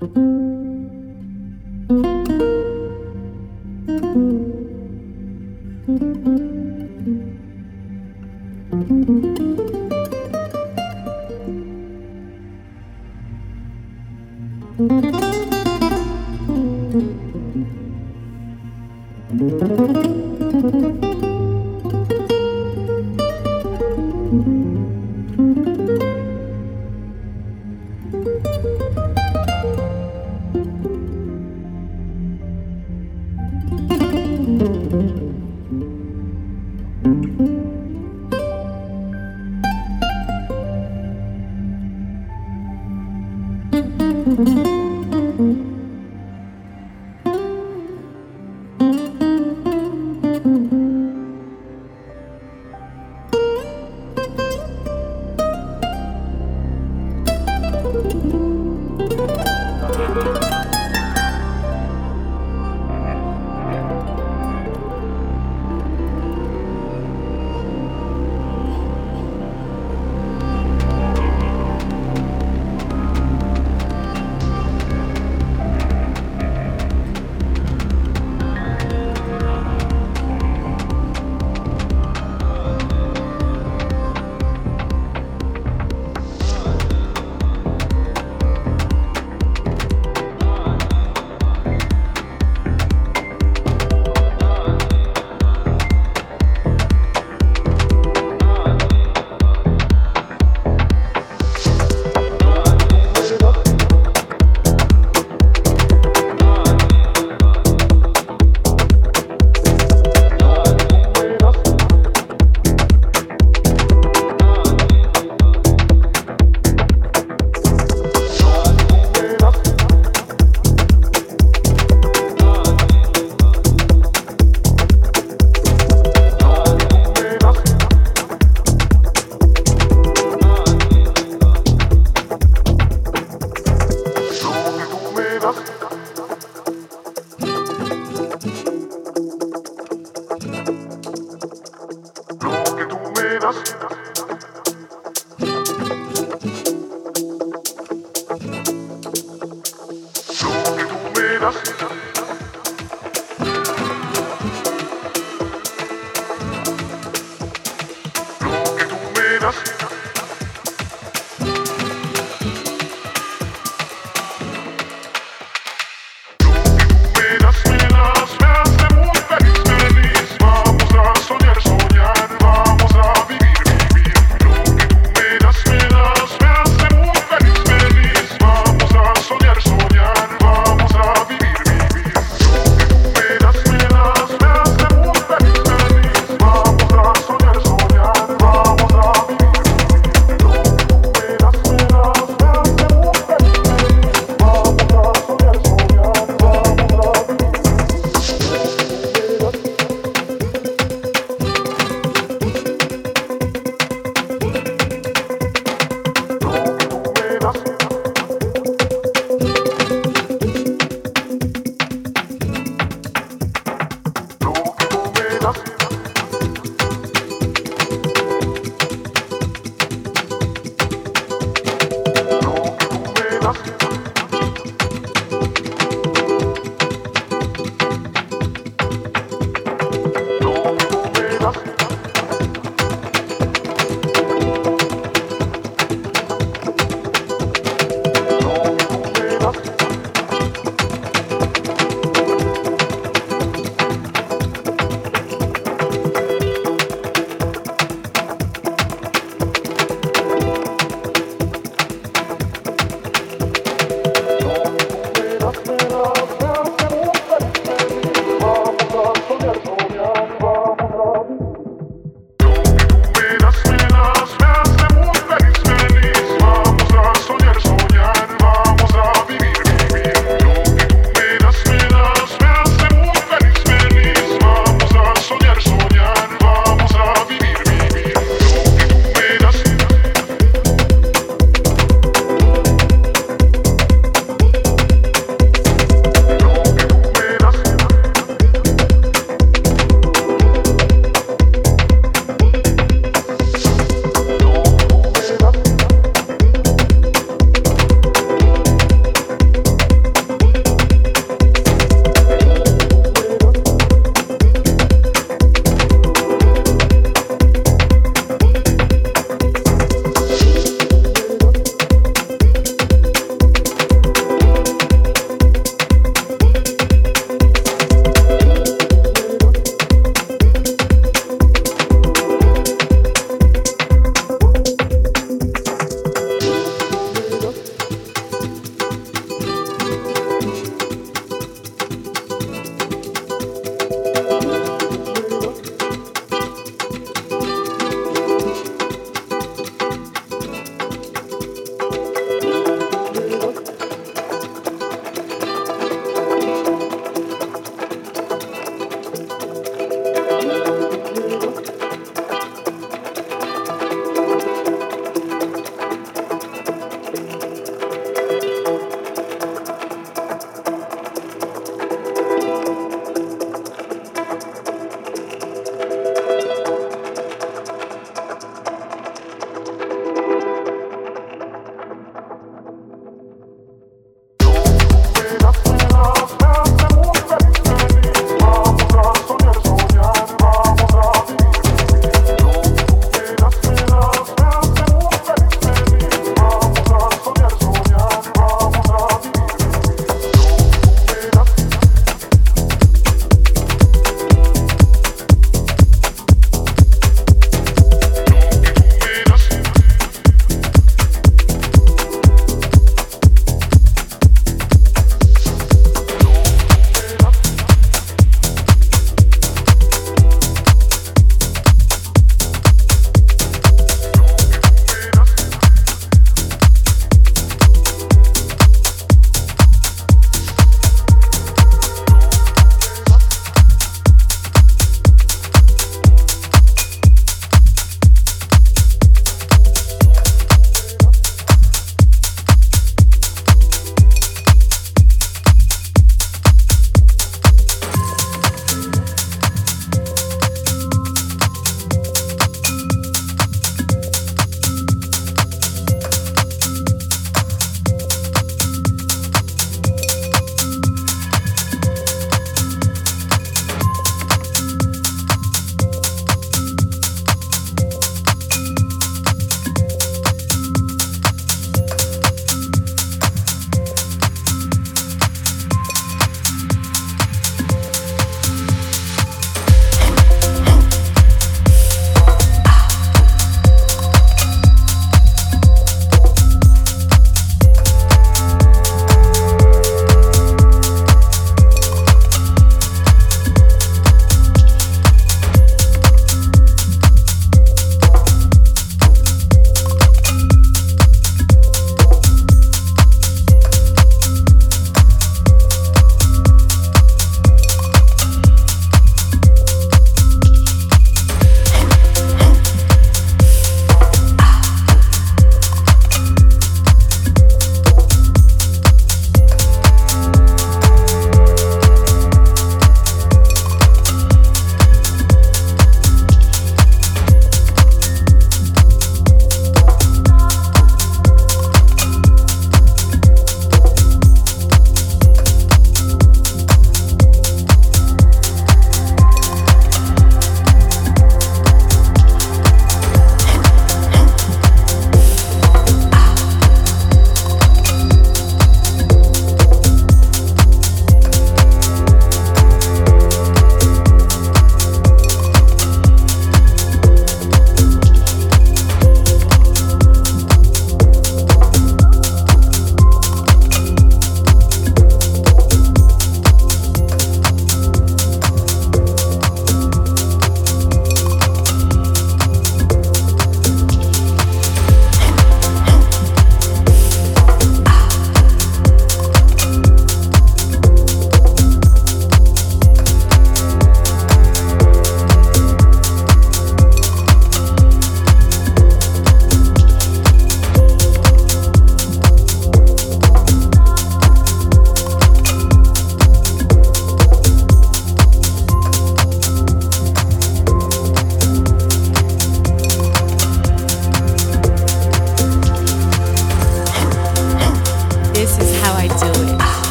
Música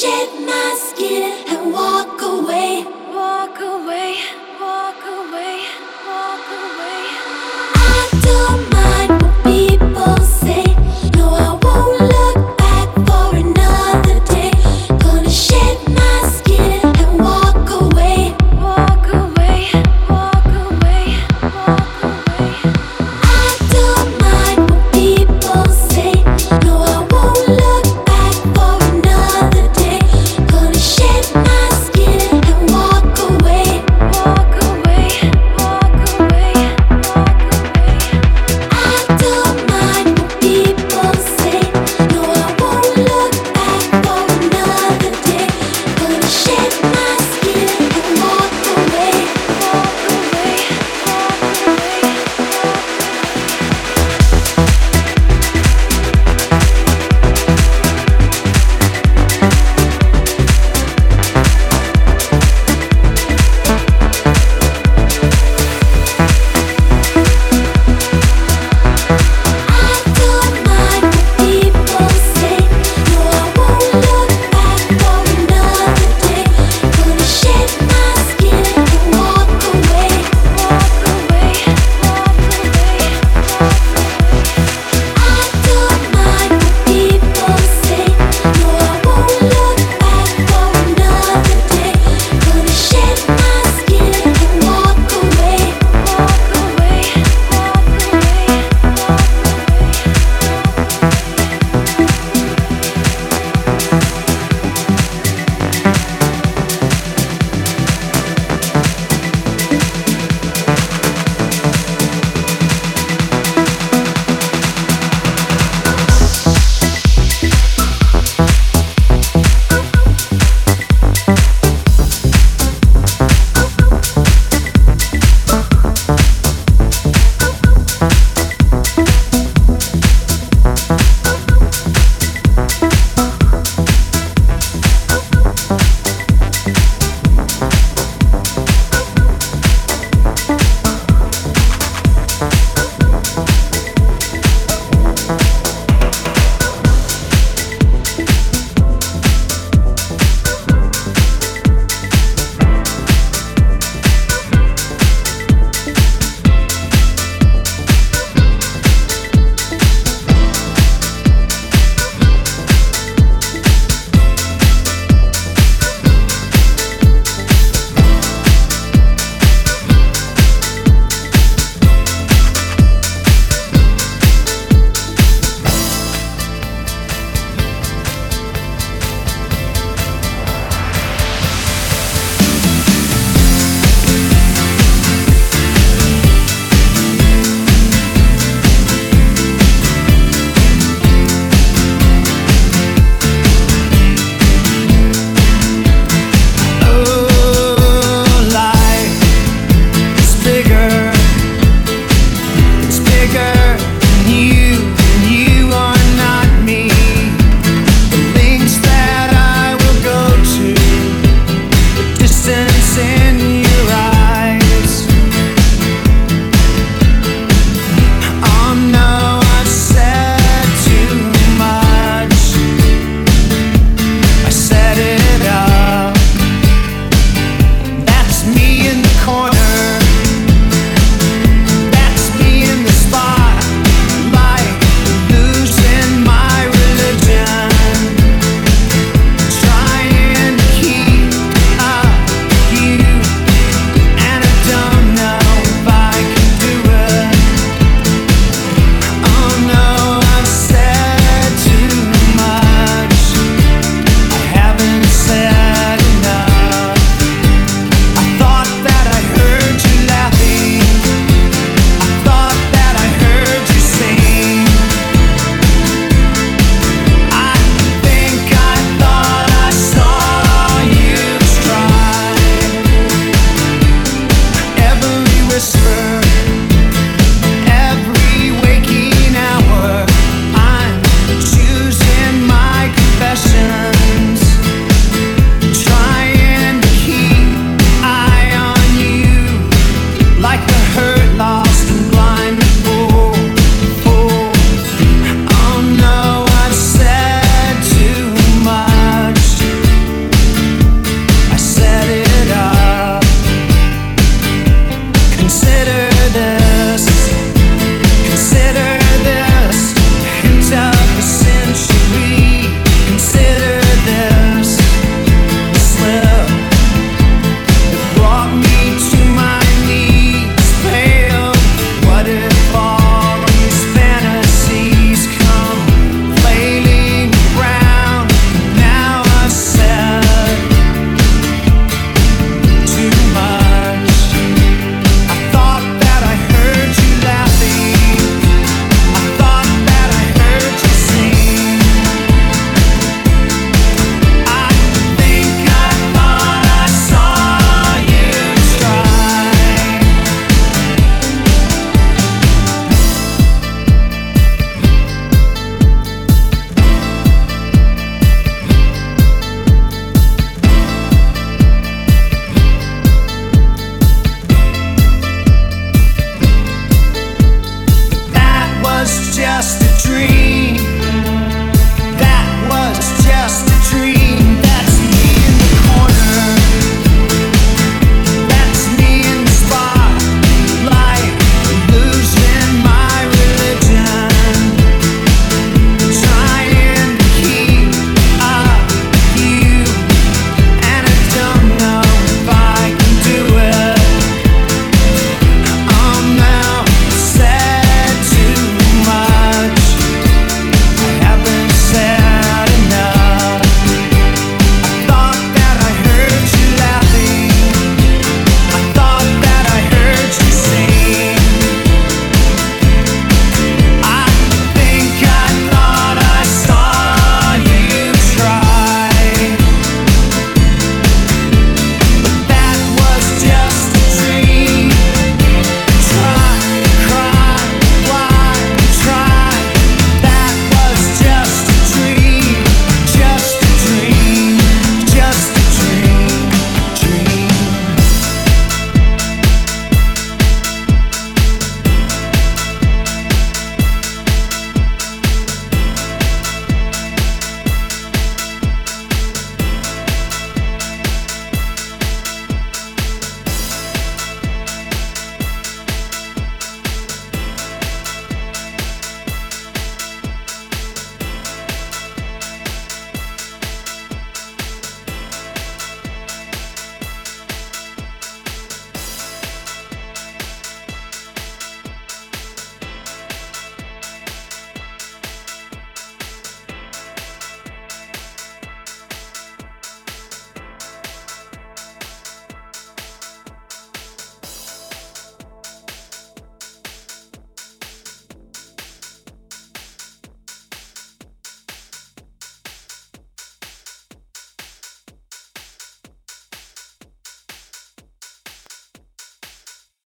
shed my skin